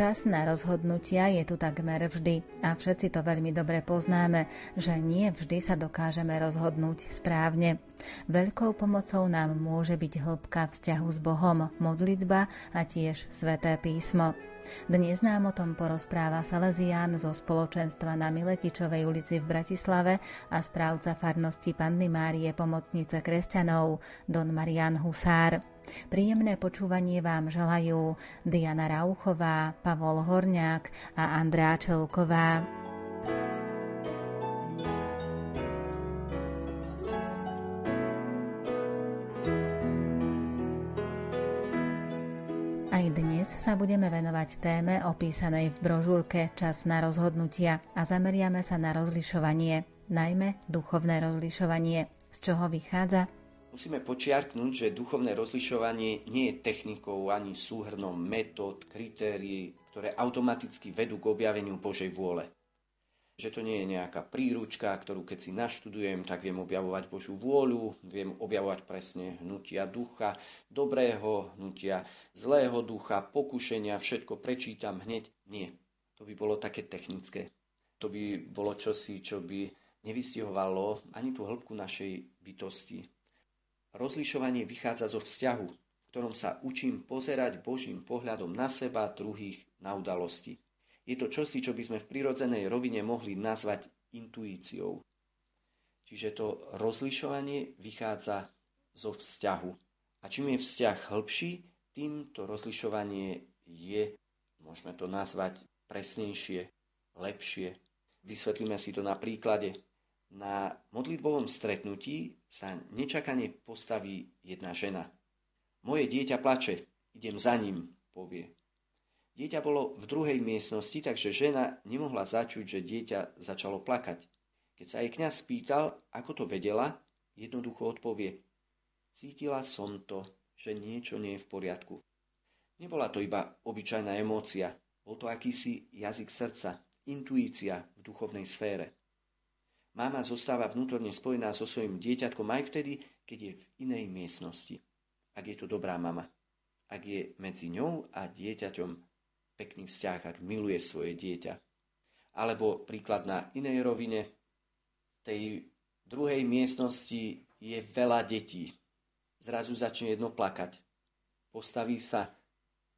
Čas na rozhodnutia je tu takmer vždy a všetci to veľmi dobre poznáme, že nie vždy sa dokážeme rozhodnúť správne. Veľkou pomocou nám môže byť hĺbka vzťahu s Bohom, modlitba a tiež sveté písmo. Dnes nám o tom porozpráva Salesián zo spoločenstva na Miletičovej ulici v Bratislave a správca farnosti Panny Márie Pomocnice kresťanov Don Marian Husár. Príjemné počúvanie vám želajú Diana Rauchová, Pavol Horňák a Andrá Čelková. Aj dnes sa budeme venovať téme opísanej v brožúrke Čas na rozhodnutia a zameriame sa na rozlišovanie, najmä duchovné rozlišovanie. Z čoho vychádza? Musíme počiarknúť, že duchovné rozlišovanie nie je technikou ani súhrnom metód, kritérií, ktoré automaticky vedú k objaveniu Božej vôle. Že to nie je nejaká príručka, ktorú keď si naštudujem, tak viem objavovať Božú vôľu, viem objavovať presne hnutia ducha, dobrého hnutia, zlého ducha, pokušenia, všetko prečítam hneď. Nie, to by bolo také technické. To by bolo čosi, čo by nevystihovalo ani tú hĺbku našej bytosti, Rozlišovanie vychádza zo vzťahu, v ktorom sa učím pozerať Božím pohľadom na seba, druhých, na udalosti. Je to čosi, čo by sme v prirodzenej rovine mohli nazvať intuíciou. Čiže to rozlišovanie vychádza zo vzťahu. A čím je vzťah hĺbší, tým to rozlišovanie je, môžeme to nazvať presnejšie, lepšie. Vysvetlíme si to na príklade. Na modlitbovom stretnutí sa nečakane postaví jedna žena. Moje dieťa plače, idem za ním, povie. Dieťa bolo v druhej miestnosti, takže žena nemohla začuť, že dieťa začalo plakať. Keď sa jej kňaz spýtal, ako to vedela, jednoducho odpovie. Cítila som to, že niečo nie je v poriadku. Nebola to iba obyčajná emócia, bol to akýsi jazyk srdca, intuícia v duchovnej sfére. Mama zostáva vnútorne spojená so svojím dieťatkom aj vtedy, keď je v inej miestnosti. Ak je to dobrá mama. Ak je medzi ňou a dieťaťom pekný vzťah, ak miluje svoje dieťa. Alebo príklad na inej rovine. V tej druhej miestnosti je veľa detí. Zrazu začne jedno plakať. Postaví sa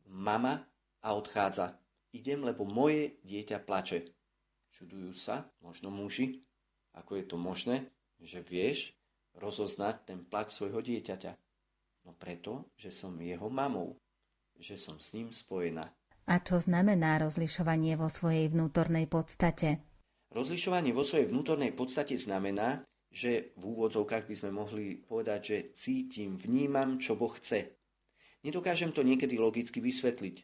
mama a odchádza. Idem, lebo moje dieťa plače. Čudujú sa, možno muži, ako je to možné, že vieš rozoznať ten plak svojho dieťaťa? No preto, že som jeho mamou, že som s ním spojená. A čo znamená rozlišovanie vo svojej vnútornej podstate? Rozlišovanie vo svojej vnútornej podstate znamená, že v úvodzovkách by sme mohli povedať, že cítim, vnímam, čo Boh chce. Nedokážem to niekedy logicky vysvetliť.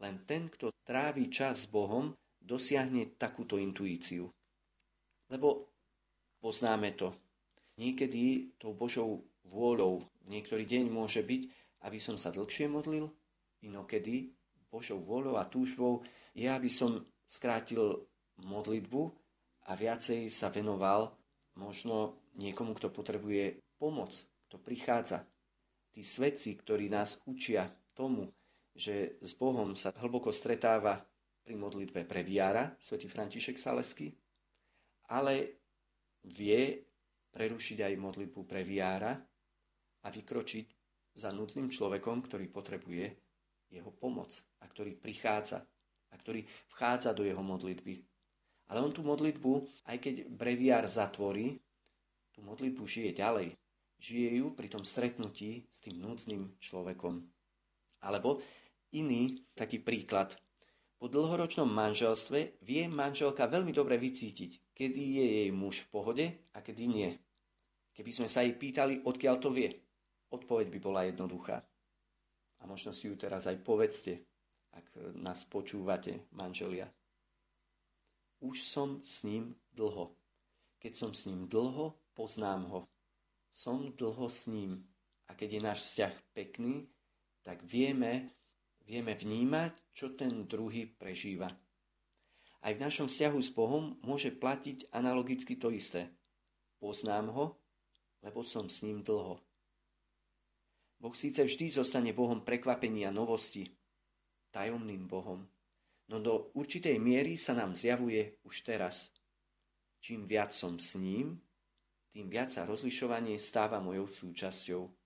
Len ten, kto trávi čas s Bohom, dosiahne takúto intuíciu. Lebo poznáme to. Niekedy tou Božou vôľou v niektorý deň môže byť, aby som sa dlhšie modlil, inokedy Božou vôľou a túžbou je, aby som skrátil modlitbu a viacej sa venoval možno niekomu, kto potrebuje pomoc, kto prichádza. Tí svedci, ktorí nás učia tomu, že s Bohom sa hlboko stretáva pri modlitbe pre viara, svätý František Salesky, ale vie prerušiť aj modlitbu pre viára a vykročiť za núdznym človekom, ktorý potrebuje jeho pomoc a ktorý prichádza a ktorý vchádza do jeho modlitby. Ale on tú modlitbu, aj keď breviár zatvorí, tú modlitbu žije ďalej. Žije ju pri tom stretnutí s tým núdznym človekom. Alebo iný taký príklad. Po dlhoročnom manželstve vie manželka veľmi dobre vycítiť, kedy je jej muž v pohode a kedy nie. Keby sme sa jej pýtali, odkiaľ to vie, odpoveď by bola jednoduchá. A možno si ju teraz aj povedzte, ak nás počúvate, manželia. Už som s ním dlho. Keď som s ním dlho, poznám ho. Som dlho s ním. A keď je náš vzťah pekný, tak vieme, vieme vnímať, čo ten druhý prežíva. Aj v našom vzťahu s Bohom môže platiť analogicky to isté. Poznám ho, lebo som s ním dlho. Boh síce vždy zostane Bohom prekvapenia novosti, tajomným Bohom, no do určitej miery sa nám zjavuje už teraz. Čím viac som s ním, tým viac sa rozlišovanie stáva mojou súčasťou.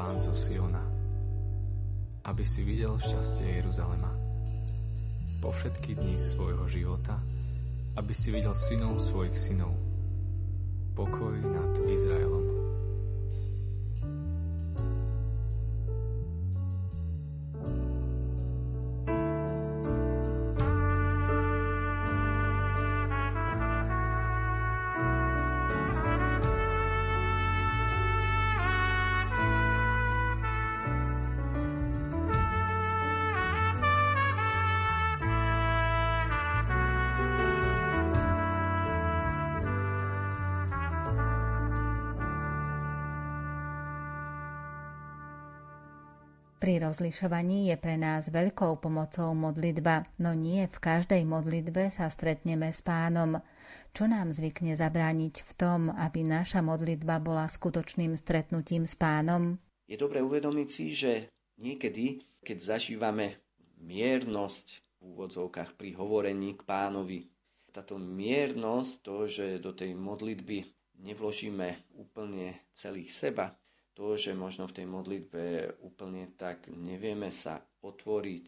Pán zo Siona, aby si videl šťastie Jeruzalema. Po všetky dni svojho života, aby si videl synov svojich synov. Pokoj nad Izraelom. Pri rozlišovaní je pre nás veľkou pomocou modlitba, no nie v každej modlitbe sa stretneme s pánom. Čo nám zvykne zabrániť v tom, aby naša modlitba bola skutočným stretnutím s pánom? Je dobre uvedomiť si, že niekedy, keď zažívame miernosť v úvodzovkách pri hovorení k pánovi, táto miernosť, to, že do tej modlitby nevložíme úplne celých seba, to, že možno v tej modlitbe úplne tak nevieme sa otvoriť,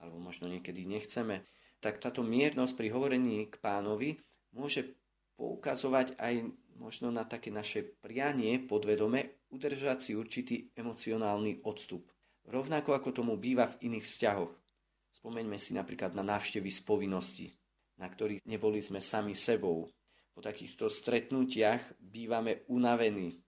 alebo možno niekedy nechceme, tak táto miernosť pri hovorení k pánovi môže poukazovať aj možno na také naše prianie podvedome udržať si určitý emocionálny odstup. Rovnako ako tomu býva v iných vzťahoch. Spomeňme si napríklad na návštevy z povinnosti, na ktorých neboli sme sami sebou. Po takýchto stretnutiach bývame unavení,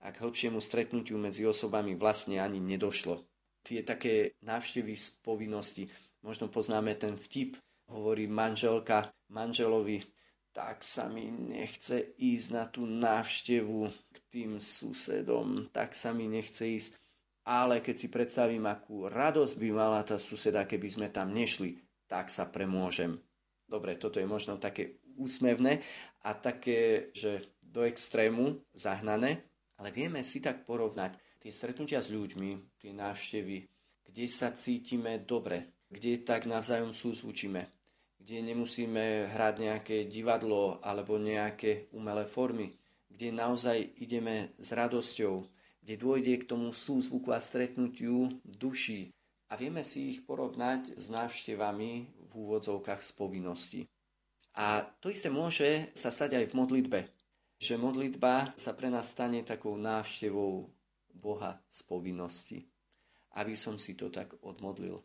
a k hĺbšiemu stretnutiu medzi osobami vlastne ani nedošlo. Tie také návštevy z povinnosti, možno poznáme ten vtip, hovorí manželka manželovi, tak sa mi nechce ísť na tú návštevu k tým susedom, tak sa mi nechce ísť. Ale keď si predstavím, akú radosť by mala tá suseda, keby sme tam nešli, tak sa premôžem. Dobre, toto je možno také úsmevné a také, že do extrému zahnané, ale vieme si tak porovnať tie stretnutia s ľuďmi, tie návštevy, kde sa cítime dobre, kde tak navzájom súzvučíme, kde nemusíme hrať nejaké divadlo alebo nejaké umelé formy, kde naozaj ideme s radosťou, kde dôjde k tomu súzvuku a stretnutiu duší. A vieme si ich porovnať s návštevami v úvodzovkách z povinnosti. A to isté môže sa stať aj v modlitbe že modlitba sa pre nás stane takou návštevou Boha z povinnosti. Aby som si to tak odmodlil.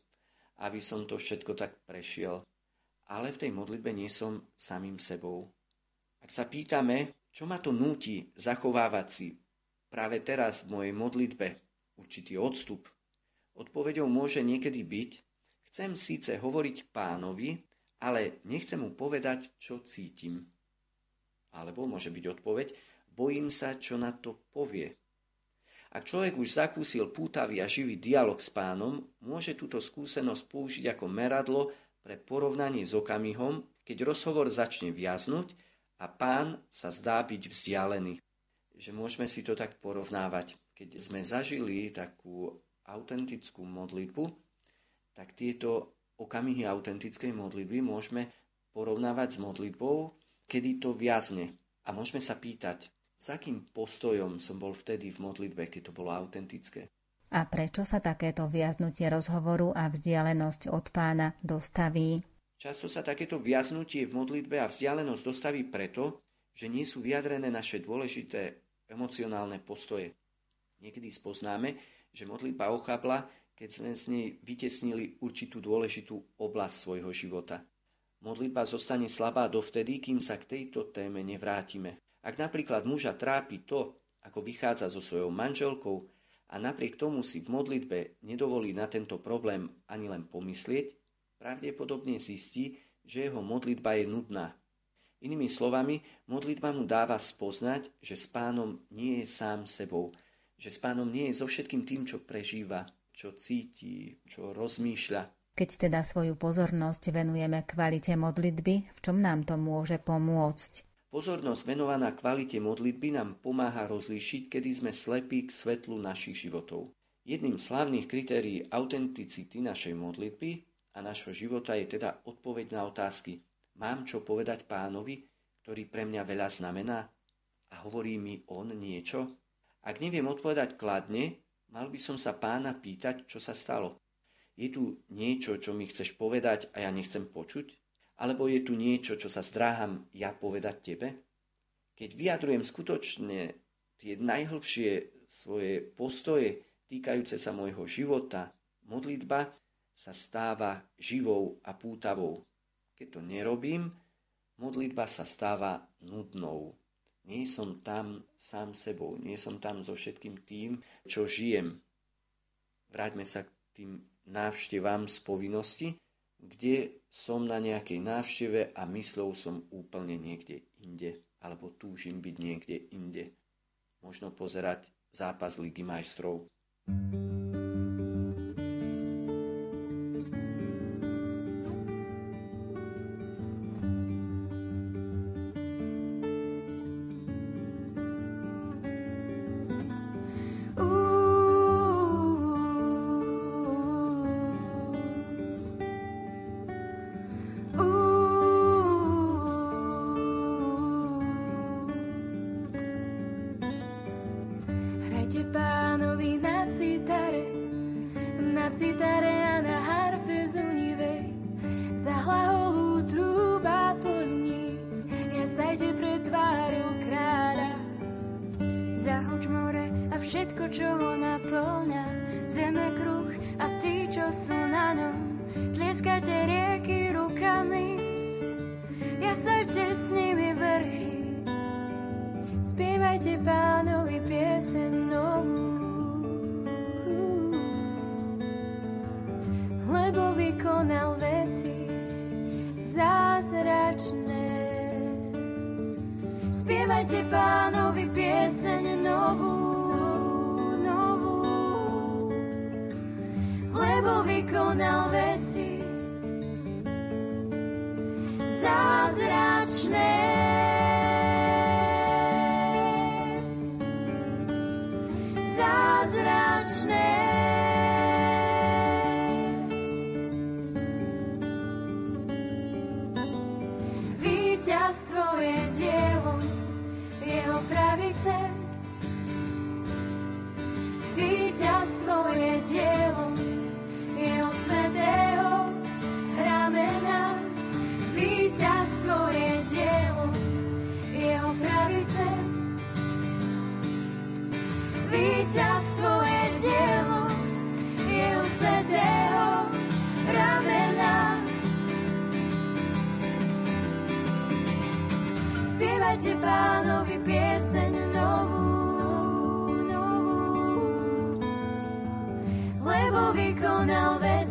Aby som to všetko tak prešiel. Ale v tej modlitbe nie som samým sebou. Ak sa pýtame, čo ma to núti zachovávať si práve teraz v mojej modlitbe určitý odstup, odpovedou môže niekedy byť, chcem síce hovoriť pánovi, ale nechcem mu povedať, čo cítim. Alebo môže byť odpoveď, bojím sa, čo na to povie. Ak človek už zakúsil pútavý a živý dialog s pánom, môže túto skúsenosť použiť ako meradlo pre porovnanie s okamihom, keď rozhovor začne viaznuť a pán sa zdá byť vzdialený. Že môžeme si to tak porovnávať. Keď sme zažili takú autentickú modlitbu, tak tieto okamihy autentickej modlitby môžeme porovnávať s modlitbou, kedy to viazne. A môžeme sa pýtať, s akým postojom som bol vtedy v modlitbe, keď to bolo autentické. A prečo sa takéto viaznutie rozhovoru a vzdialenosť od pána dostaví? Často sa takéto viaznutie v modlitbe a vzdialenosť dostaví preto, že nie sú vyjadrené naše dôležité emocionálne postoje. Niekedy spoznáme, že modlitba ochabla, keď sme z nej vytesnili určitú dôležitú oblasť svojho života. Modlitba zostane slabá dovtedy, kým sa k tejto téme nevrátime. Ak napríklad muža trápi to, ako vychádza so svojou manželkou a napriek tomu si v modlitbe nedovolí na tento problém ani len pomyslieť, pravdepodobne zistí, že jeho modlitba je nudná. Inými slovami, modlitba mu dáva spoznať, že s pánom nie je sám sebou, že s pánom nie je so všetkým tým, čo prežíva, čo cíti, čo rozmýšľa. Keď teda svoju pozornosť venujeme kvalite modlitby, v čom nám to môže pomôcť? Pozornosť venovaná kvalite modlitby nám pomáha rozlíšiť, kedy sme slepí k svetlu našich životov. Jedným z hlavných kritérií autenticity našej modlitby a našho života je teda odpoveď na otázky. Mám čo povedať pánovi, ktorý pre mňa veľa znamená? A hovorí mi on niečo? Ak neviem odpovedať kladne, mal by som sa pána pýtať, čo sa stalo. Je tu niečo, čo mi chceš povedať a ja nechcem počuť? Alebo je tu niečo, čo sa zdráham ja povedať tebe? Keď vyjadrujem skutočne tie najhlbšie svoje postoje týkajúce sa môjho života, modlitba sa stáva živou a pútavou. Keď to nerobím, modlitba sa stáva nudnou. Nie som tam sám sebou, nie som tam so všetkým tým, čo žijem. Vráťme sa k tým návštevám z povinnosti, kde som na nejakej návšteve a myslou som úplne niekde inde, alebo túžim byť niekde inde. Možno pozerať zápas Ligy majstrov. thank you Spievajte pánovi pravice. Víťazstvo je dielom jeho svetého ramena. Spievajte pánovi pieseň novú, novú, lebo vykonal veci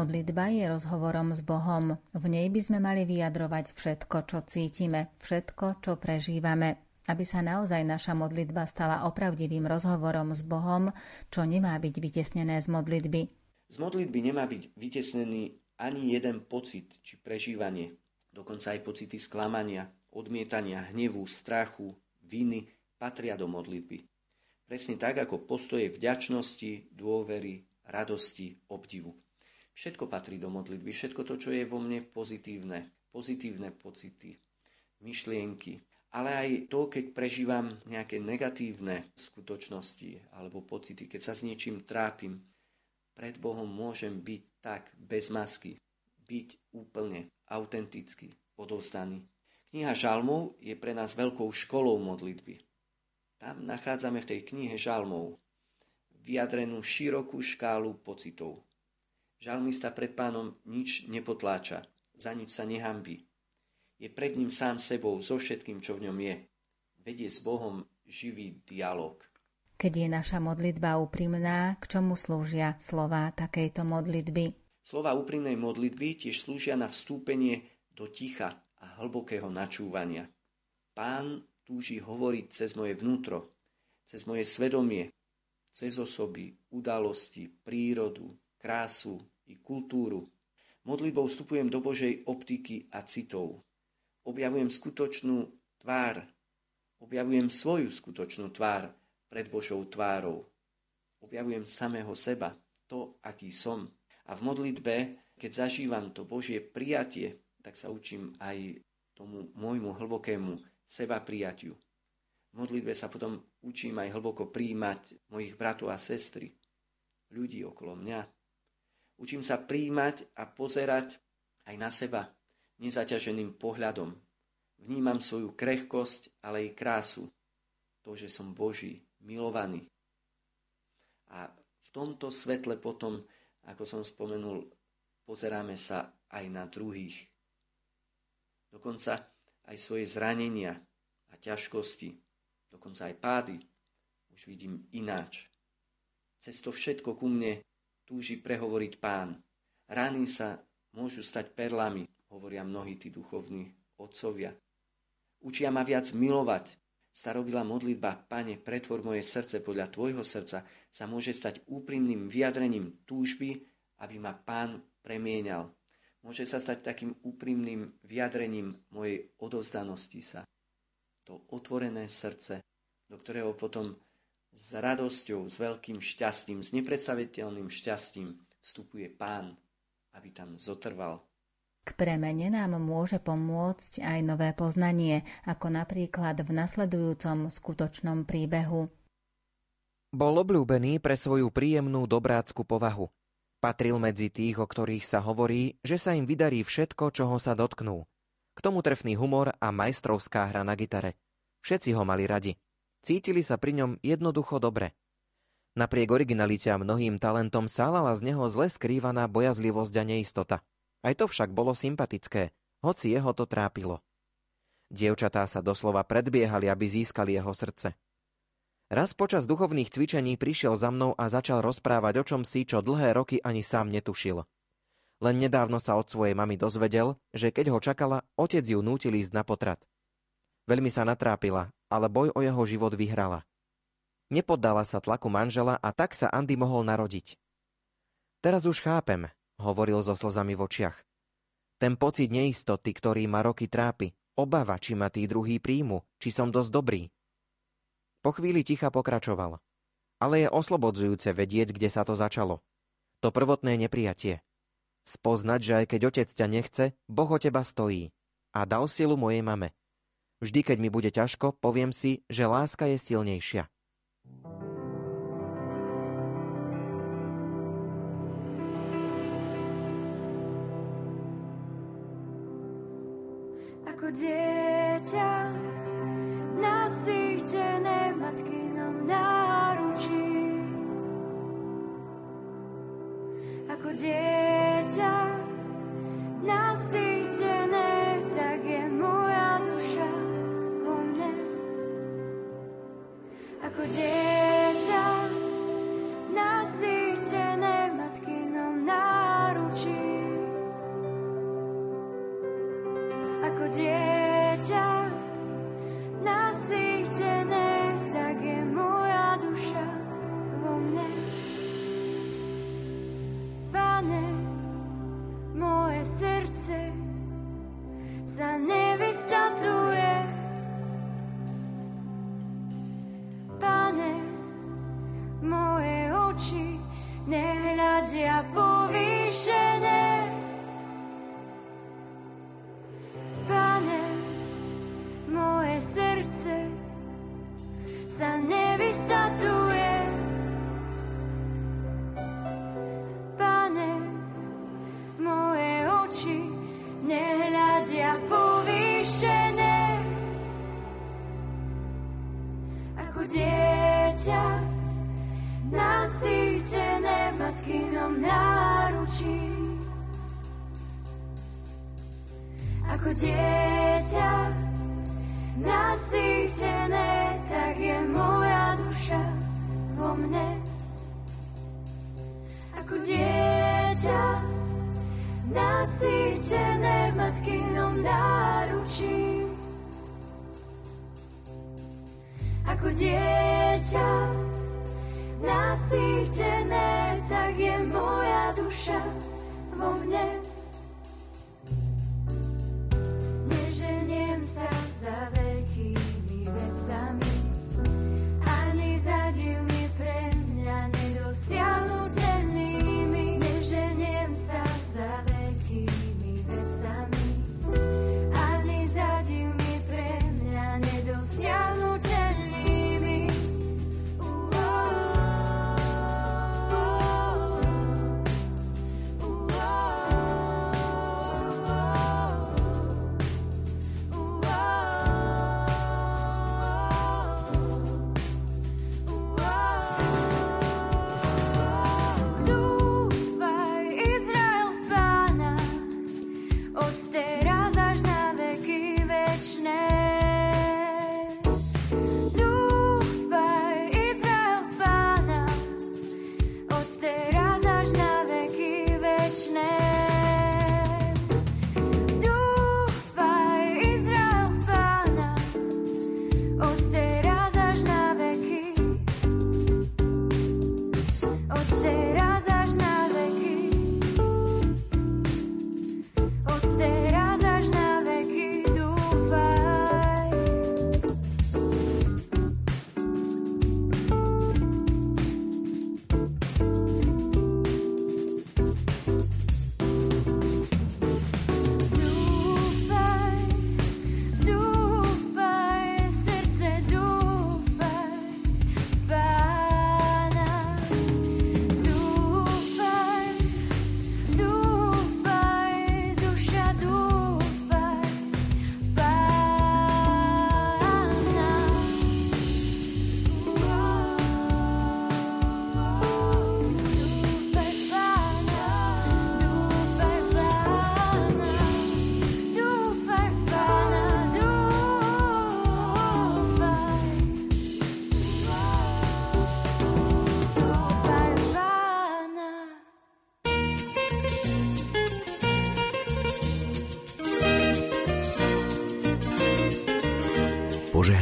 Modlitba je rozhovorom s Bohom. V nej by sme mali vyjadrovať všetko, čo cítime, všetko, čo prežívame. Aby sa naozaj naša modlitba stala opravdivým rozhovorom s Bohom, čo nemá byť vytesnené z modlitby. Z modlitby nemá byť vytesnený ani jeden pocit či prežívanie, dokonca aj pocity sklamania, odmietania, hnevu, strachu, viny patria do modlitby. Presne tak ako postoje vďačnosti, dôvery, radosti, obdivu. Všetko patrí do modlitby, všetko to, čo je vo mne pozitívne, pozitívne pocity, myšlienky, ale aj to, keď prežívam nejaké negatívne skutočnosti alebo pocity, keď sa s niečím trápim, pred Bohom môžem byť tak bez masky, byť úplne autenticky odovzdaný. Kniha Žalmov je pre nás veľkou školou modlitby. Tam nachádzame v tej knihe Žalmov vyjadrenú širokú škálu pocitov. Žalmista pred pánom nič nepotláča, za nič sa nehambí. Je pred ním sám sebou, so všetkým, čo v ňom je. Vedie s Bohom živý dialog. Keď je naša modlitba úprimná, k čomu slúžia slova takejto modlitby? Slova úprimnej modlitby tiež slúžia na vstúpenie do ticha a hlbokého načúvania. Pán túži hovoriť cez moje vnútro, cez moje svedomie, cez osoby, udalosti, prírodu, krásu i kultúru. Modlitbou vstupujem do Božej optiky a citov. Objavujem skutočnú tvár. Objavujem svoju skutočnú tvár pred Božou tvárou. Objavujem samého seba, to, aký som. A v modlitbe, keď zažívam to Božie prijatie, tak sa učím aj tomu môjmu hlbokému seba prijatiu. V modlitbe sa potom učím aj hlboko príjmať mojich bratov a sestry, ľudí okolo mňa. Učím sa príjmať a pozerať aj na seba nezaťaženým pohľadom. Vnímam svoju krehkosť, ale aj krásu. To, že som Boží, milovaný. A v tomto svetle potom, ako som spomenul, pozeráme sa aj na druhých. Dokonca aj svoje zranenia a ťažkosti, dokonca aj pády, už vidím ináč. Cez to všetko ku mne túži prehovoriť pán. Rany sa môžu stať perlami, hovoria mnohí tí duchovní otcovia. Učia ma viac milovať. Starobila modlitba, Pane, pretvor moje srdce podľa Tvojho srdca, sa môže stať úprimným vyjadrením túžby, aby ma Pán premienal. Môže sa stať takým úprimným vyjadrením mojej odovzdanosti sa. To otvorené srdce do ktorého potom s radosťou, s veľkým šťastím, s nepredstaviteľným šťastím vstupuje pán, aby tam zotrval. K premene nám môže pomôcť aj nové poznanie, ako napríklad v nasledujúcom skutočnom príbehu. Bol obľúbený pre svoju príjemnú dobrácku povahu. Patril medzi tých, o ktorých sa hovorí, že sa im vydarí všetko, čoho sa dotknú. K tomu trefný humor a majstrovská hra na gitare. Všetci ho mali radi. Cítili sa pri ňom jednoducho dobre. Napriek originalite a mnohým talentom sálala z neho zle skrývaná bojazlivosť a neistota. Aj to však bolo sympatické, hoci jeho to trápilo. Dievčatá sa doslova predbiehali, aby získali jeho srdce. Raz počas duchovných cvičení prišiel za mnou a začal rozprávať o čom si, čo dlhé roky ani sám netušil. Len nedávno sa od svojej mamy dozvedel, že keď ho čakala, otec ju nútil ísť na potrat. Veľmi sa natrápila ale boj o jeho život vyhrala. Nepoddala sa tlaku manžela a tak sa Andy mohol narodiť. Teraz už chápem, hovoril so slzami v očiach. Ten pocit neistoty, ktorý ma roky trápi, obava, či ma tí druhý príjmu, či som dosť dobrý. Po chvíli ticha pokračoval. Ale je oslobodzujúce vedieť, kde sa to začalo. To prvotné neprijatie. Spoznať, že aj keď otec ťa nechce, Boh o teba stojí. A dal silu mojej mame. Vždy, keď mi bude ťažko, poviem si, že láska je silnejšia. Ako dieťa nasýtené v matkinom náručí. Ako dieťa nasýtené, ako dieťa nasýtené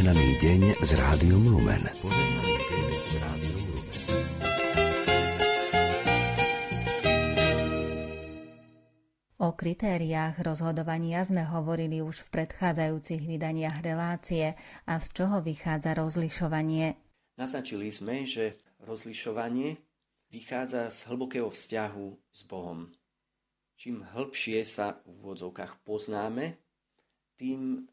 Požehnaný deň z Rádiom Lumen. Požehnaný deň z Rádiom Lumen. O kritériách rozhodovania sme hovorili už v predchádzajúcich vydaniach relácie a z čoho vychádza rozlišovanie. Naznačili sme, že rozlišovanie vychádza z hlbokého vzťahu s Bohom. Čím hĺbšie sa v úvodzovkách poznáme, tým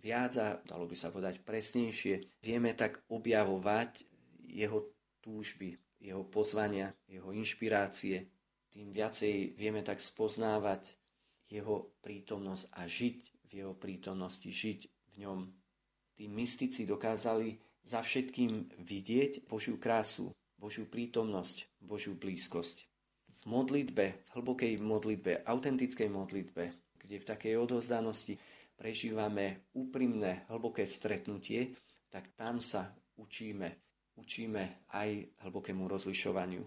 viac a dalo by sa povedať presnejšie, vieme tak objavovať jeho túžby, jeho pozvania, jeho inšpirácie, tým viacej vieme tak spoznávať jeho prítomnosť a žiť v jeho prítomnosti, žiť v ňom. Tí mystici dokázali za všetkým vidieť Božiu krásu, Božiu prítomnosť, Božiu blízkosť. V modlitbe, v hlbokej modlitbe, autentickej modlitbe, kde v takej odozdanosti prežívame úprimné, hlboké stretnutie, tak tam sa učíme, učíme aj hlbokému rozlišovaniu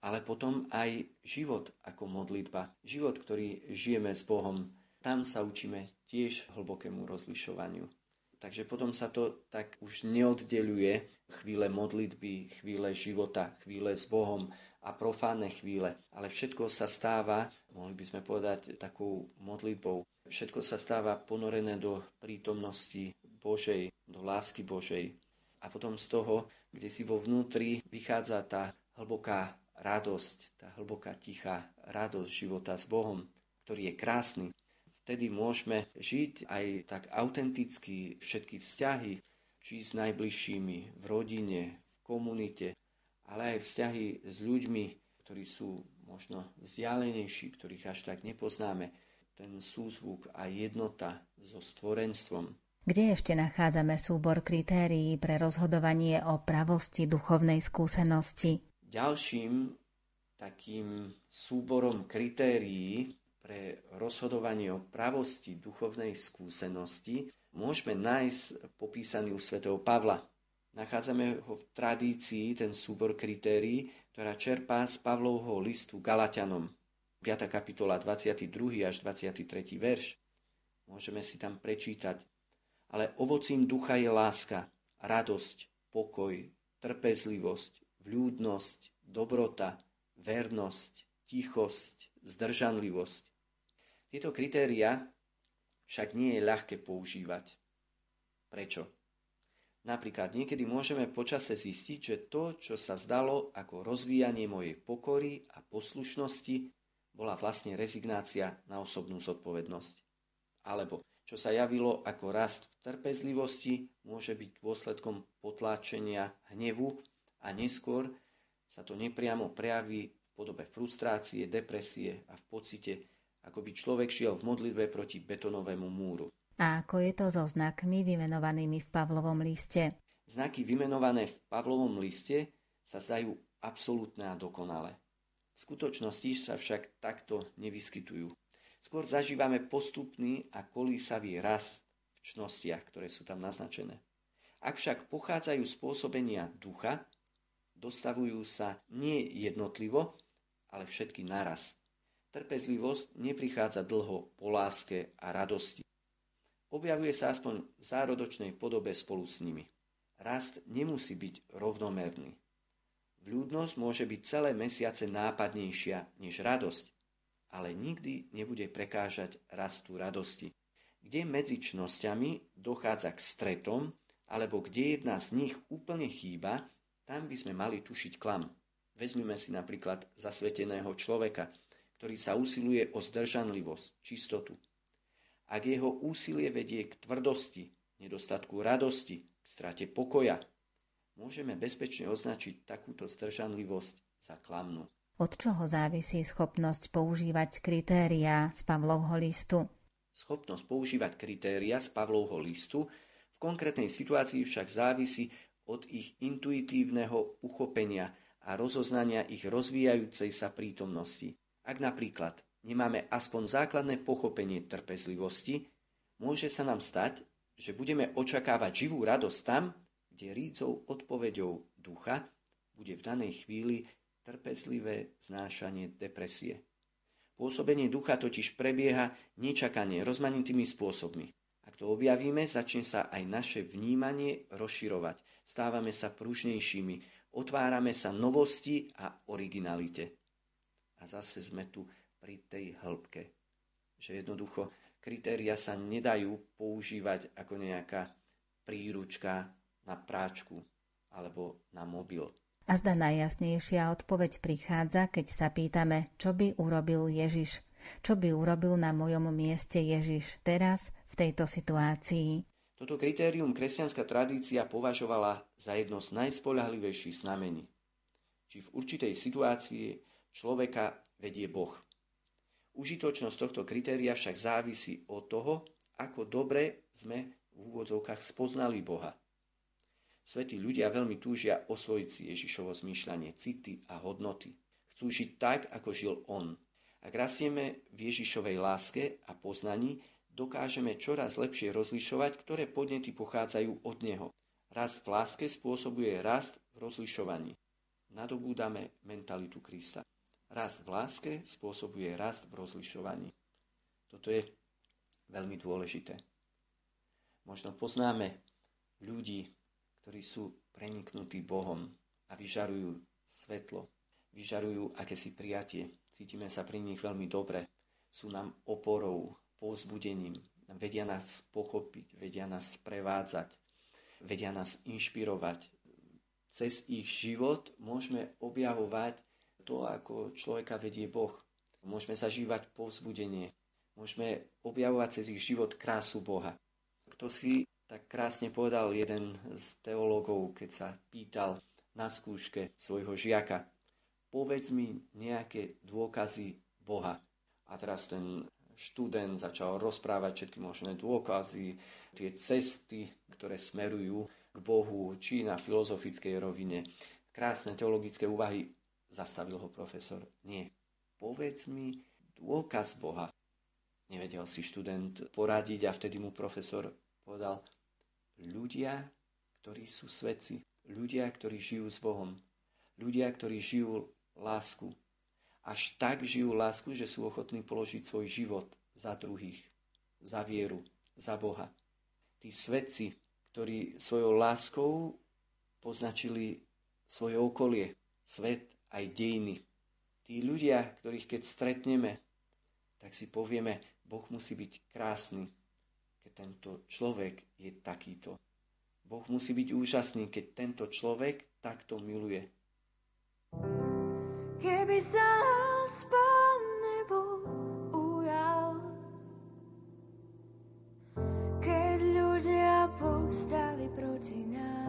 ale potom aj život ako modlitba. Život, ktorý žijeme s Bohom, tam sa učíme tiež hlbokému rozlišovaniu. Takže potom sa to tak už neoddeluje chvíle modlitby, chvíle života, chvíle s Bohom a profánne chvíle. Ale všetko sa stáva, mohli by sme povedať, takou modlitbou. Všetko sa stáva ponorené do prítomnosti Božej, do lásky Božej. A potom z toho, kde si vo vnútri vychádza tá hlboká radosť, tá hlboká tichá radosť života s Bohom, ktorý je krásny. Vtedy môžeme žiť aj tak autenticky všetky vzťahy, či s najbližšími, v rodine, v komunite, ale aj vzťahy s ľuďmi, ktorí sú možno vzdialenejší, ktorých až tak nepoznáme. Ten súzvuk a jednota so stvorenstvom. Kde ešte nachádzame súbor kritérií pre rozhodovanie o pravosti duchovnej skúsenosti? Ďalším takým súborom kritérií pre rozhodovanie o pravosti duchovnej skúsenosti môžeme nájsť popísaný u svätého Pavla. Nachádzame ho v tradícii, ten súbor kritérií, ktorá čerpá z Pavlovho listu Galatianom. 5. kapitola 22. až 23. verš. Môžeme si tam prečítať. Ale ovocím ducha je láska, radosť, pokoj, trpezlivosť, vľúdnosť, dobrota, vernosť, tichosť, zdržanlivosť. Tieto kritéria však nie je ľahké používať. Prečo? Napríklad niekedy môžeme počase zistiť, že to, čo sa zdalo ako rozvíjanie mojej pokory a poslušnosti, bola vlastne rezignácia na osobnú zodpovednosť. Alebo čo sa javilo ako rast v trpezlivosti, môže byť dôsledkom potláčenia hnevu a neskôr sa to nepriamo prejaví v podobe frustrácie, depresie a v pocite, ako by človek šiel v modlitbe proti betonovému múru. A ako je to so znakmi vymenovanými v Pavlovom liste? Znaky vymenované v Pavlovom liste sa zdajú absolútne a dokonale. Skutočnosti sa však takto nevyskytujú. Skôr zažívame postupný a kolísavý rast v čnostiach, ktoré sú tam naznačené. Ak však pochádzajú z ducha, dostavujú sa nie jednotlivo, ale všetky naraz. Trpezlivosť neprichádza dlho po láske a radosti. Objavuje sa aspoň v zárodočnej podobe spolu s nimi. Rast nemusí byť rovnomerný. Vľúdnosť môže byť celé mesiace nápadnejšia než radosť, ale nikdy nebude prekážať rastu radosti. Kde medzi čnosťami dochádza k stretom, alebo kde jedna z nich úplne chýba, tam by sme mali tušiť klam. Vezmime si napríklad zasveteného človeka, ktorý sa usiluje o zdržanlivosť, čistotu. Ak jeho úsilie vedie k tvrdosti, nedostatku radosti, k strate pokoja, môžeme bezpečne označiť takúto zdržanlivosť za klamnú. Od čoho závisí schopnosť používať kritériá z Pavlovho listu? Schopnosť používať kritéria z Pavlovho listu v konkrétnej situácii však závisí od ich intuitívneho uchopenia a rozoznania ich rozvíjajúcej sa prítomnosti. Ak napríklad nemáme aspoň základné pochopenie trpezlivosti, môže sa nám stať, že budeme očakávať živú radosť tam, kde rícou odpoveďou ducha bude v danej chvíli trpezlivé znášanie depresie. Pôsobenie ducha totiž prebieha nečakanie rozmanitými spôsobmi Ak to objavíme, začne sa aj naše vnímanie rozširovať. Stávame sa pružnejšími, otvárame sa novosti a originalite. A zase sme tu pri tej hĺbke. Že jednoducho kritéria sa nedajú používať ako nejaká príručka na práčku alebo na mobil. A zda najjasnejšia odpoveď prichádza, keď sa pýtame, čo by urobil Ježiš. Čo by urobil na mojom mieste Ježiš teraz v tejto situácii? Toto kritérium kresťanská tradícia považovala za jedno z najspolahlivejších znamení. Či v určitej situácii človeka vedie Boh. Užitočnosť tohto kritéria však závisí od toho, ako dobre sme v úvodzovkách spoznali Boha. Svetí ľudia veľmi túžia osvojiť si Ježišovo zmýšľanie, city a hodnoty. Chcú žiť tak, ako žil On. Ak rastieme v Ježišovej láske a poznaní, dokážeme čoraz lepšie rozlišovať, ktoré podnety pochádzajú od Neho. Rast v láske spôsobuje rast v rozlišovaní. Nadobúdame mentalitu Krista. Rast v láske spôsobuje rast v rozlišovaní. Toto je veľmi dôležité. Možno poznáme ľudí, ktorí sú preniknutí Bohom a vyžarujú svetlo, vyžarujú akési prijatie. Cítime sa pri nich veľmi dobre. Sú nám oporou, povzbudením, vedia nás pochopiť, vedia nás prevádzať, vedia nás inšpirovať. Cez ich život môžeme objavovať to, ako človeka vedie Boh. Môžeme zažívať povzbudenie. Môžeme objavovať cez ich život krásu Boha. Kto si tak krásne povedal jeden z teológov, keď sa pýtal na skúške svojho žiaka. Povedz mi nejaké dôkazy Boha. A teraz ten študent začal rozprávať všetky možné dôkazy, tie cesty, ktoré smerujú k Bohu, či na filozofickej rovine. Krásne teologické úvahy Zastavil ho profesor. Nie. Povedz mi dôkaz Boha. Nevedel si študent poradiť a vtedy mu profesor povedal, ľudia, ktorí sú svedci, ľudia, ktorí žijú s Bohom, ľudia, ktorí žijú lásku. Až tak žijú lásku, že sú ochotní položiť svoj život za druhých, za vieru, za Boha. Tí svedci, ktorí svojou láskou poznačili svoje okolie, svet aj dejiny. Tí ľudia, ktorých keď stretneme, tak si povieme, Boh musí byť krásny, tento človek je takýto. Boh musí byť úžasný, keď tento človek takto miluje. Keby sa nás Pán nebo ujal, keď ľudia povstali proti nám,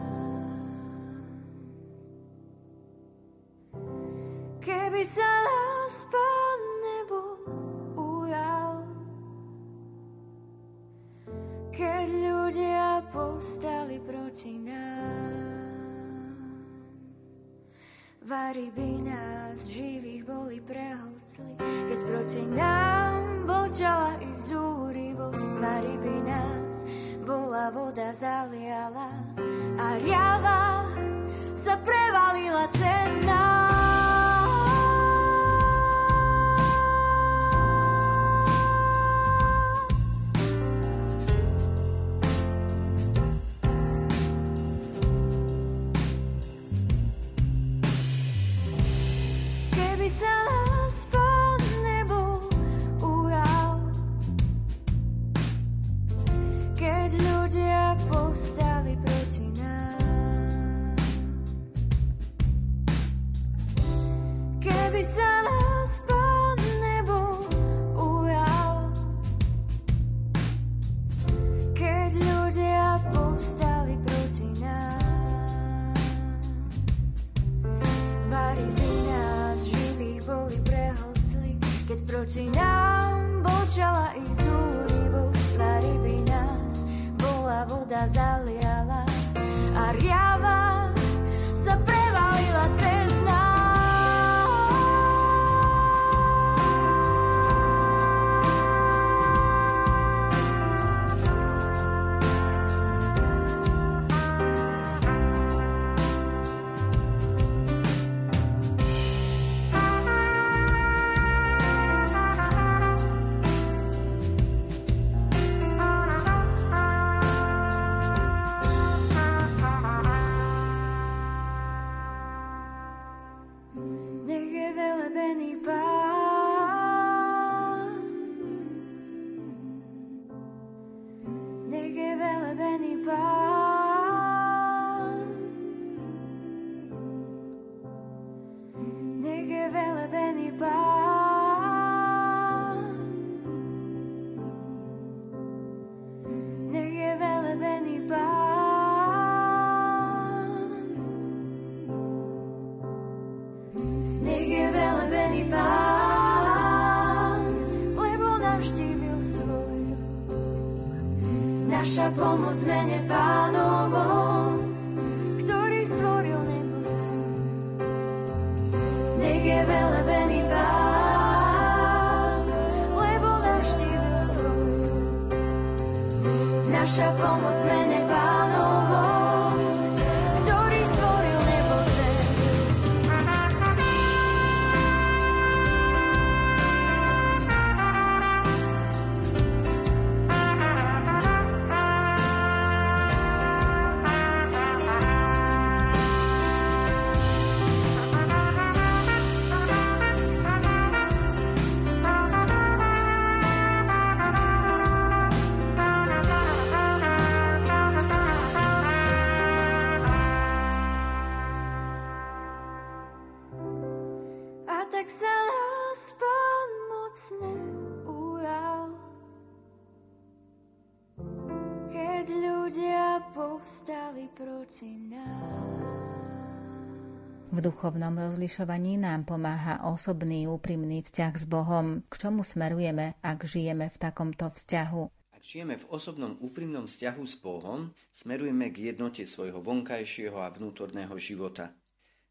povstali proti nám, Vary by nás živých boli prehlcli, keď proti nám bočala ich zúrivosť. Vary by nás bola voda zaliala a riava sa prevalila cez nás. Proti nám bočala ich zúrivosť, tvary by nás bola voda zaliala V duchovnom rozlišovaní nám pomáha osobný úprimný vzťah s Bohom, k čomu smerujeme, ak žijeme v takomto vzťahu. Ak žijeme v osobnom úprimnom vzťahu s Bohom, smerujeme k jednote svojho vonkajšieho a vnútorného života.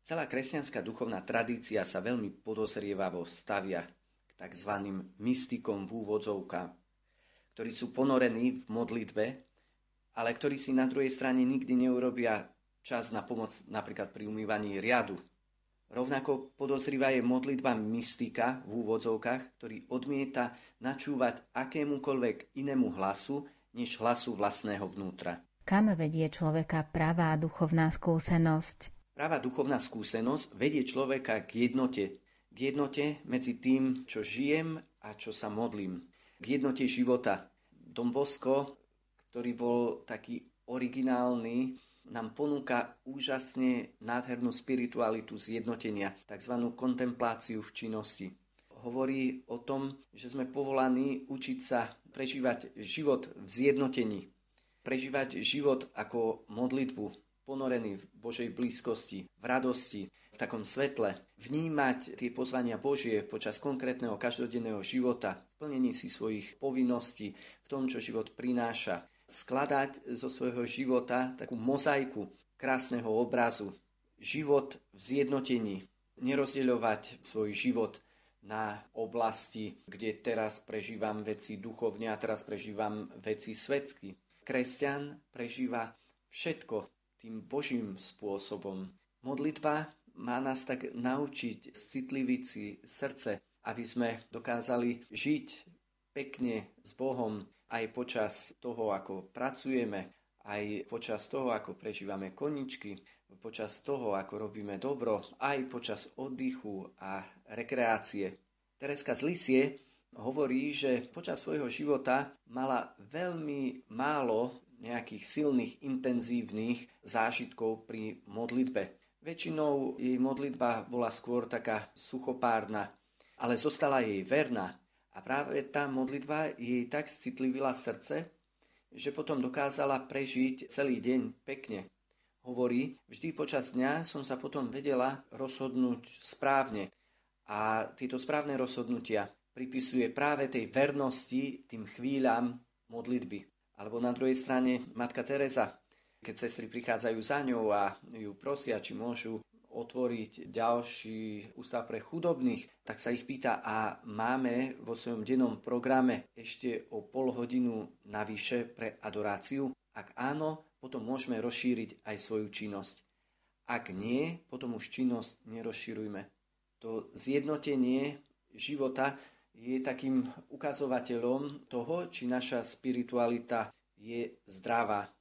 Celá kresťanská duchovná tradícia sa veľmi podozrievavo stavia k tzv. mystikom v úvodzovkách, ktorí sú ponorení v modlitbe, ale ktorí si na druhej strane nikdy neurobia čas na pomoc napríklad pri umývaní riadu. Rovnako podozrivá je modlitba mystika v úvodzovkách, ktorý odmieta načúvať akémukoľvek inému hlasu, než hlasu vlastného vnútra. Kam vedie človeka pravá duchovná skúsenosť? Práva duchovná skúsenosť vedie človeka k jednote. K jednote medzi tým, čo žijem a čo sa modlím. K jednote života. Bosko, ktorý bol taký originálny, nám ponúka úžasne nádhernú spiritualitu zjednotenia, tzv. kontempláciu v činnosti. Hovorí o tom, že sme povolaní učiť sa prežívať život v zjednotení. Prežívať život ako modlitbu, ponorený v Božej blízkosti, v radosti, v takom svetle. Vnímať tie pozvania Božie počas konkrétneho každodenného života, plnení si svojich povinností v tom, čo život prináša skladať zo svojho života takú mozaiku krásneho obrazu. Život v zjednotení. Nerozdeľovať svoj život na oblasti, kde teraz prežívam veci duchovne a teraz prežívam veci svetsky. Kresťan prežíva všetko tým Božím spôsobom. Modlitba má nás tak naučiť citliviť si srdce, aby sme dokázali žiť pekne s Bohom, aj počas toho, ako pracujeme, aj počas toho, ako prežívame koničky, počas toho, ako robíme dobro, aj počas oddychu a rekreácie. Tereska z Lisie hovorí, že počas svojho života mala veľmi málo nejakých silných, intenzívnych zážitkov pri modlitbe. Väčšinou jej modlitba bola skôr taká suchopárna, ale zostala jej verná a práve tá modlitba jej tak citlivila srdce, že potom dokázala prežiť celý deň pekne. Hovorí, vždy počas dňa som sa potom vedela rozhodnúť správne a tieto správne rozhodnutia pripisuje práve tej vernosti tým chvíľam modlitby. Alebo na druhej strane matka Teresa, keď sestry prichádzajú za ňou a ju prosia, či môžu otvoriť ďalší ústav pre chudobných, tak sa ich pýta, a máme vo svojom dennom programe ešte o pol hodinu navyše pre adoráciu? Ak áno, potom môžeme rozšíriť aj svoju činnosť. Ak nie, potom už činnosť nerozširujme. To zjednotenie života je takým ukazovateľom toho, či naša spiritualita je zdravá.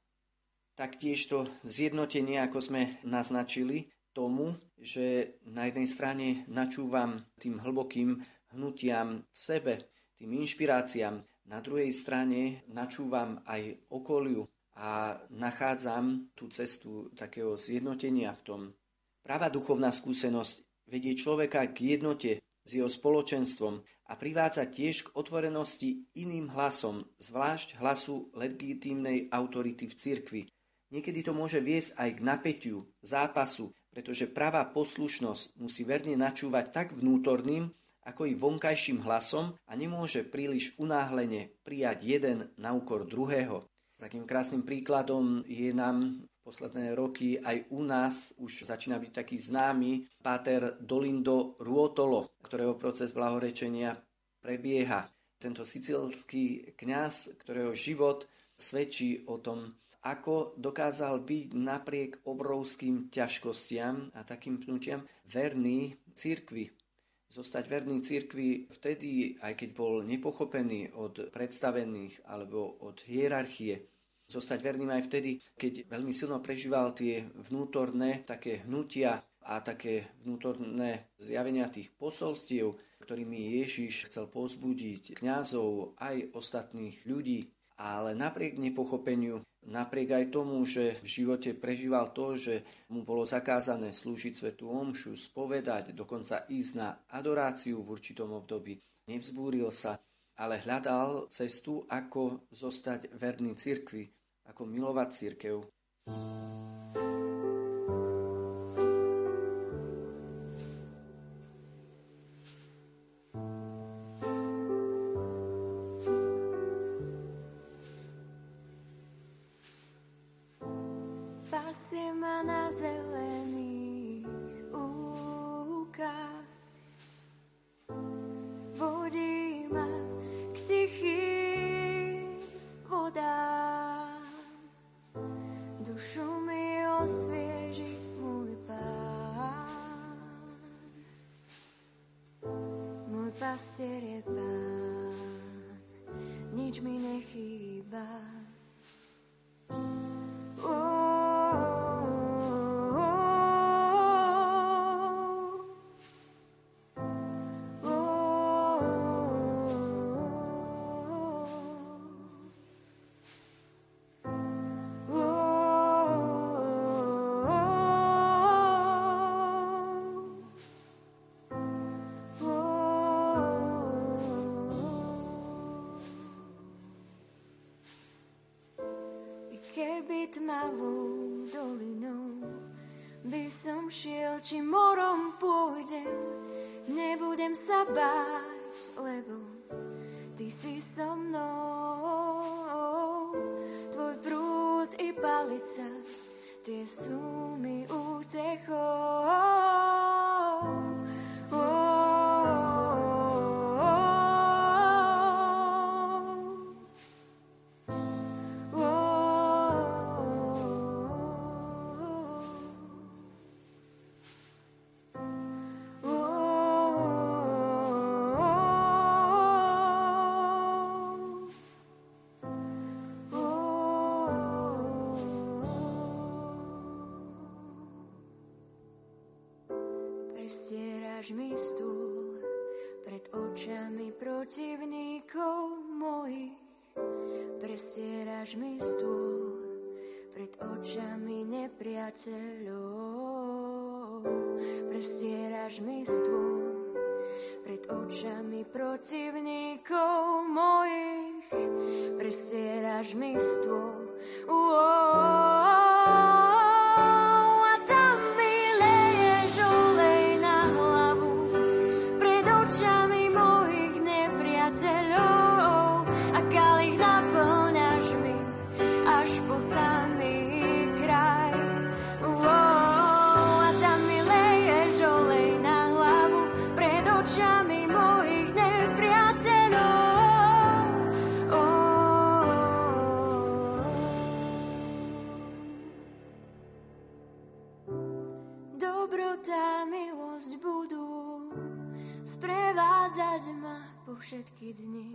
Taktiež to zjednotenie, ako sme naznačili, tomu že na jednej strane načúvam tým hlbokým hnutiam v sebe, tým inšpiráciám, na druhej strane načúvam aj okoliu a nachádzam tú cestu takého zjednotenia v tom. Práva duchovná skúsenosť vedie človeka k jednote s jeho spoločenstvom a privádza tiež k otvorenosti iným hlasom, zvlášť hlasu legitímnej autority v cirkvi. Niekedy to môže viesť aj k napätiu, zápasu, pretože pravá poslušnosť musí verne načúvať tak vnútorným, ako i vonkajším hlasom a nemôže príliš unáhlene prijať jeden na úkor druhého. Takým krásnym príkladom je nám v posledné roky aj u nás už začína byť taký známy páter Dolindo Ruotolo, ktorého proces blahorečenia prebieha. Tento sicilský kňaz, ktorého život svedčí o tom, ako dokázal byť napriek obrovským ťažkostiam a takým pnutiam verný cirkvi. Zostať verný cirkvi vtedy, aj keď bol nepochopený od predstavených alebo od hierarchie. Zostať verným aj vtedy, keď veľmi silno prežíval tie vnútorné také hnutia a také vnútorné zjavenia tých posolstiev, ktorými Ježiš chcel pozbudiť kňazov aj ostatných ľudí. Ale napriek nepochopeniu Napriek aj tomu, že v živote prežíval to, že mu bolo zakázané slúžiť svetu omšu, spovedať, dokonca ísť na adoráciu v určitom období, nevzbúril sa, ale hľadal cestu, ako zostať verný cirkvi, ako milovať církev. Nebudem sa báť, lebo ty si so mnou. Tvoj prúd i palica, tie sú mi útechou. Prestieraš mi stôl pred očami nepriateľov. Prestieraš mi stôl pred očami protivníkov mojich. Prestieraš mi stôl. Uou. Všetky dni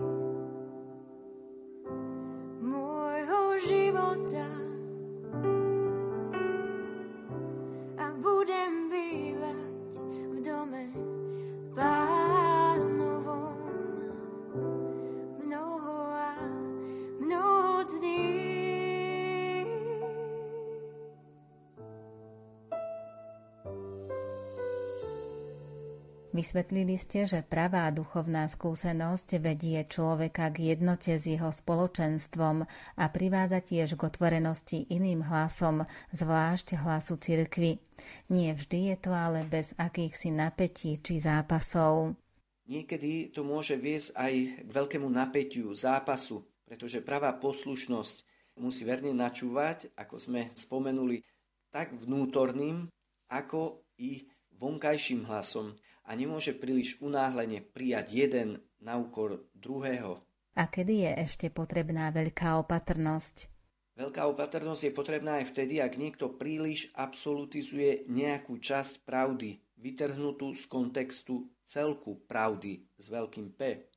Vysvetlili ste, že pravá duchovná skúsenosť vedie človeka k jednote s jeho spoločenstvom a privádza tiež k otvorenosti iným hlasom, zvlášť hlasu cirkvy. Nie vždy je to ale bez akýchsi napätí či zápasov. Niekedy to môže viesť aj k veľkému napätiu, zápasu, pretože pravá poslušnosť musí verne načúvať, ako sme spomenuli, tak vnútorným, ako i vonkajším hlasom a nemôže príliš unáhlene prijať jeden na úkor druhého. A kedy je ešte potrebná veľká opatrnosť? Veľká opatrnosť je potrebná aj vtedy, ak niekto príliš absolutizuje nejakú časť pravdy, vytrhnutú z kontextu celku pravdy s veľkým P.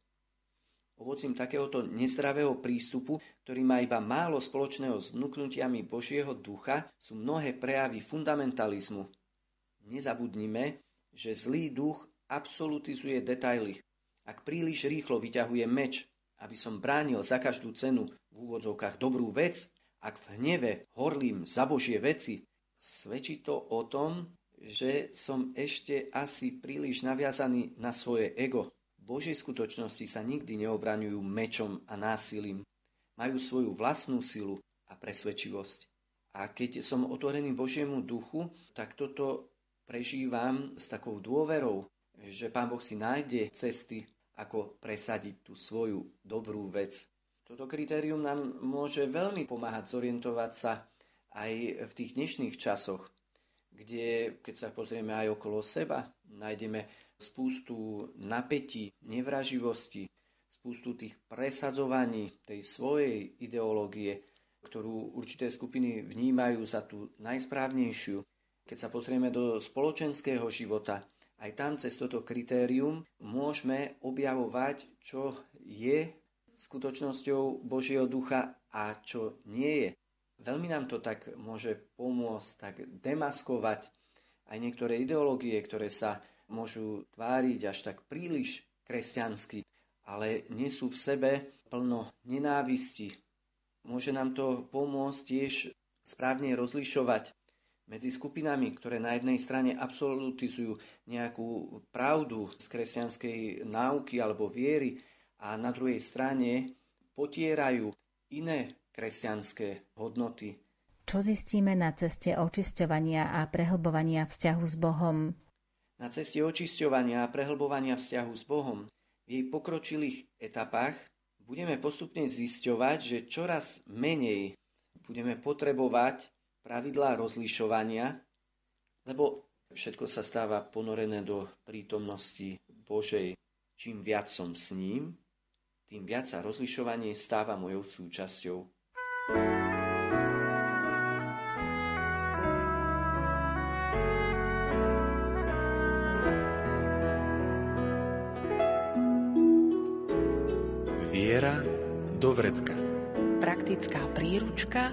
Ovocím takéhoto nezdravého prístupu, ktorý má iba málo spoločného s vnúknutiami Božieho ducha, sú mnohé prejavy fundamentalizmu. Nezabudnime, že zlý duch absolutizuje detaily. Ak príliš rýchlo vyťahuje meč, aby som bránil za každú cenu v úvodzovkách dobrú vec, ak v hneve horlím za Božie veci, svedčí to o tom, že som ešte asi príliš naviazaný na svoje ego. V Božej skutočnosti sa nikdy neobraňujú mečom a násilím. Majú svoju vlastnú silu a presvedčivosť. A keď som otvorený Božiemu duchu, tak toto prežívam s takou dôverou, že Pán Boh si nájde cesty, ako presadiť tú svoju dobrú vec. Toto kritérium nám môže veľmi pomáhať zorientovať sa aj v tých dnešných časoch, kde, keď sa pozrieme aj okolo seba, nájdeme spústu napätí, nevraživosti, spústu tých presadzovaní tej svojej ideológie, ktorú určité skupiny vnímajú za tú najsprávnejšiu. Keď sa pozrieme do spoločenského života, aj tam cez toto kritérium môžeme objavovať, čo je skutočnosťou Božieho ducha a čo nie je. Veľmi nám to tak môže pomôcť tak demaskovať aj niektoré ideológie, ktoré sa môžu tváriť až tak príliš kresťansky, ale nie sú v sebe plno nenávisti. Môže nám to pomôcť tiež správne rozlišovať medzi skupinami, ktoré na jednej strane absolutizujú nejakú pravdu z kresťanskej náuky alebo viery a na druhej strane potierajú iné kresťanské hodnoty. Čo zistíme na ceste očisťovania a prehlbovania vzťahu s Bohom? Na ceste očisťovania a prehlbovania vzťahu s Bohom v jej pokročilých etapách budeme postupne zisťovať, že čoraz menej budeme potrebovať pravidlá rozlišovania, lebo všetko sa stáva ponorené do prítomnosti Božej. Čím viac som s ním, tým viac sa rozlišovanie stáva mojou súčasťou. Viera do vrecka. Praktická príručka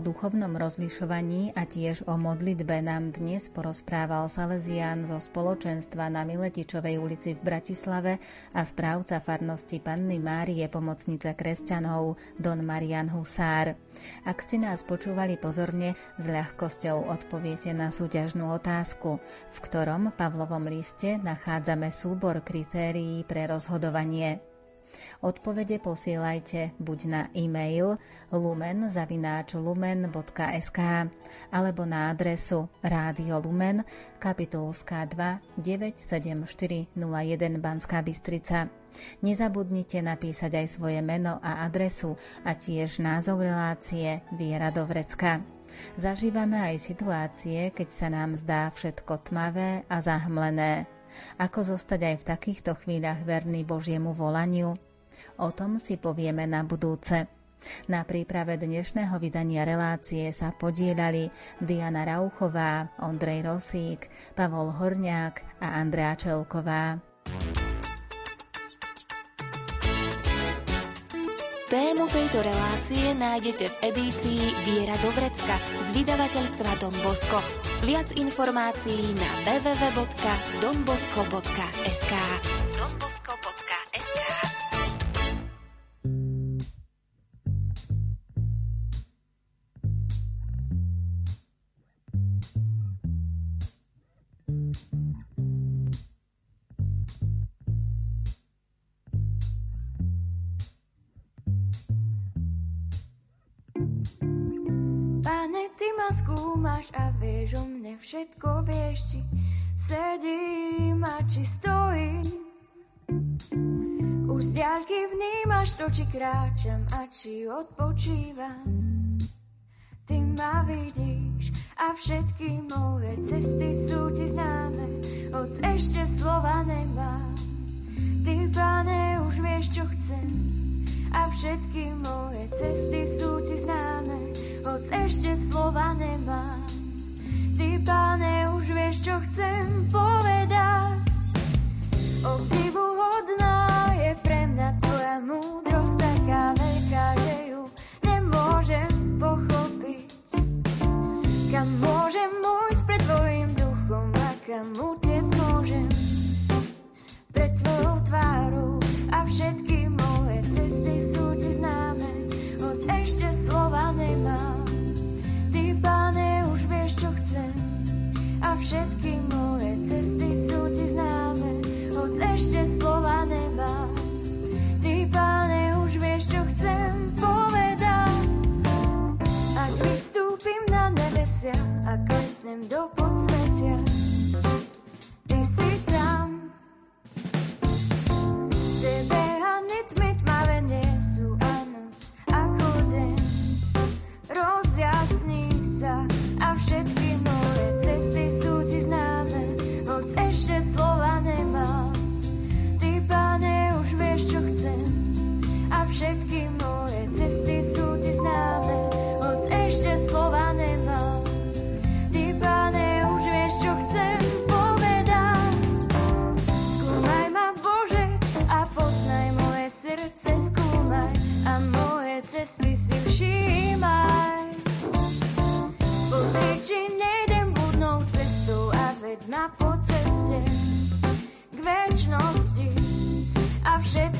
O duchovnom rozlišovaní a tiež o modlitbe nám dnes porozprával Salesián zo spoločenstva na Miletičovej ulici v Bratislave a správca farnosti Panny Márie pomocnice kresťanov Don Marian Husár. Ak ste nás počúvali pozorne, s ľahkosťou odpoviete na súťažnú otázku, v ktorom Pavlovom liste nachádzame súbor kritérií pre rozhodovanie. Odpovede posielajte buď na e-mail lumen.lumen.sk alebo na adresu Rádio Lumen, kapitulská 2 97401 Banská Bystrica. Nezabudnite napísať aj svoje meno a adresu a tiež názov relácie Viera do vrecka. Zažívame aj situácie, keď sa nám zdá všetko tmavé a zahmlené. Ako zostať aj v takýchto chvíľach verný Božiemu volaniu? O tom si povieme na budúce. Na príprave dnešného vydania relácie sa podielali Diana Rauchová, Ondrej Rosík, Pavol Horňák a Andrea Čelková. Tému tejto relácie nájdete v edícii Viera do vrecka z vydavateľstva Don Bosco. Viac informácií na www.donbosco.sk donbosco.sk máš a vieš o mne všetko, vieš, či sedím a či stojím. Už z diaľky vnímaš to, či kráčam a či odpočívam. Ty ma vidíš a všetky moje cesty sú ti známe, hoc ešte slova nemám. Ty, pane, už vieš, čo chcem a všetky moje cesty sú hoc ešte slova nemám. Ty, páne, už vieš, čo chcem povedať. Obdivu hodná je pre mňa tvoja múdrosť taká veľká, že ju nemôžem pochopiť. Kam môžem اسم دو a všetko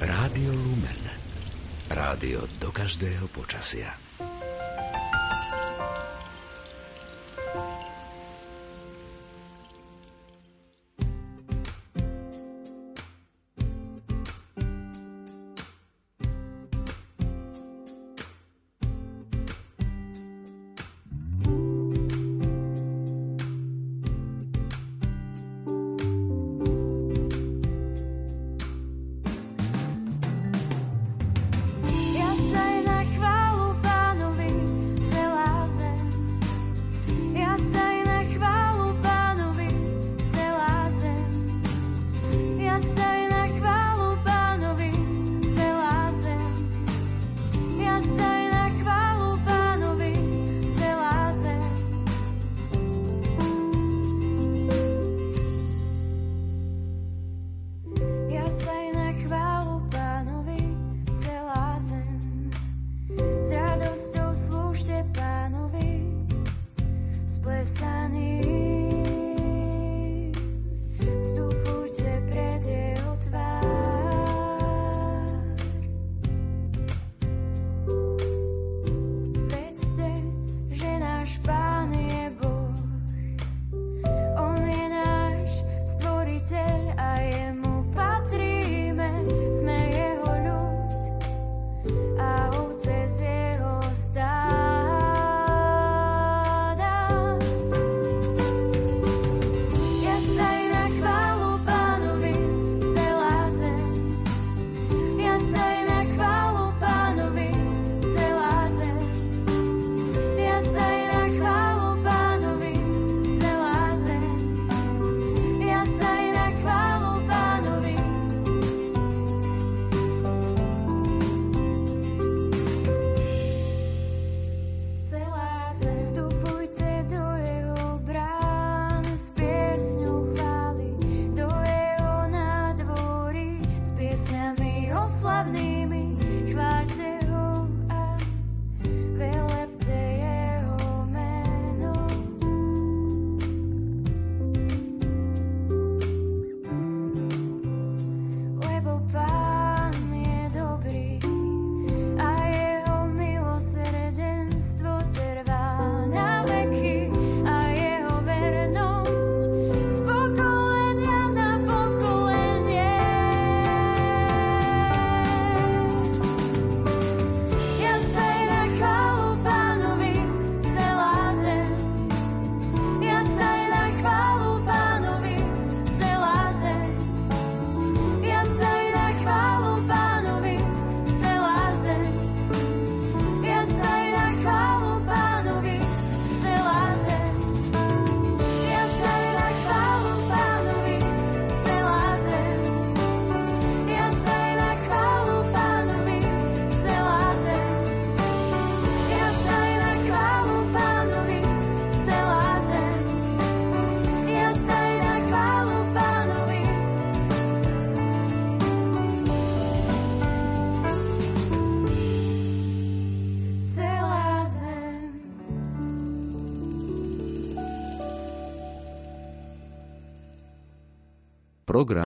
Rádio Lumen. Rádio do každého počasia. программ.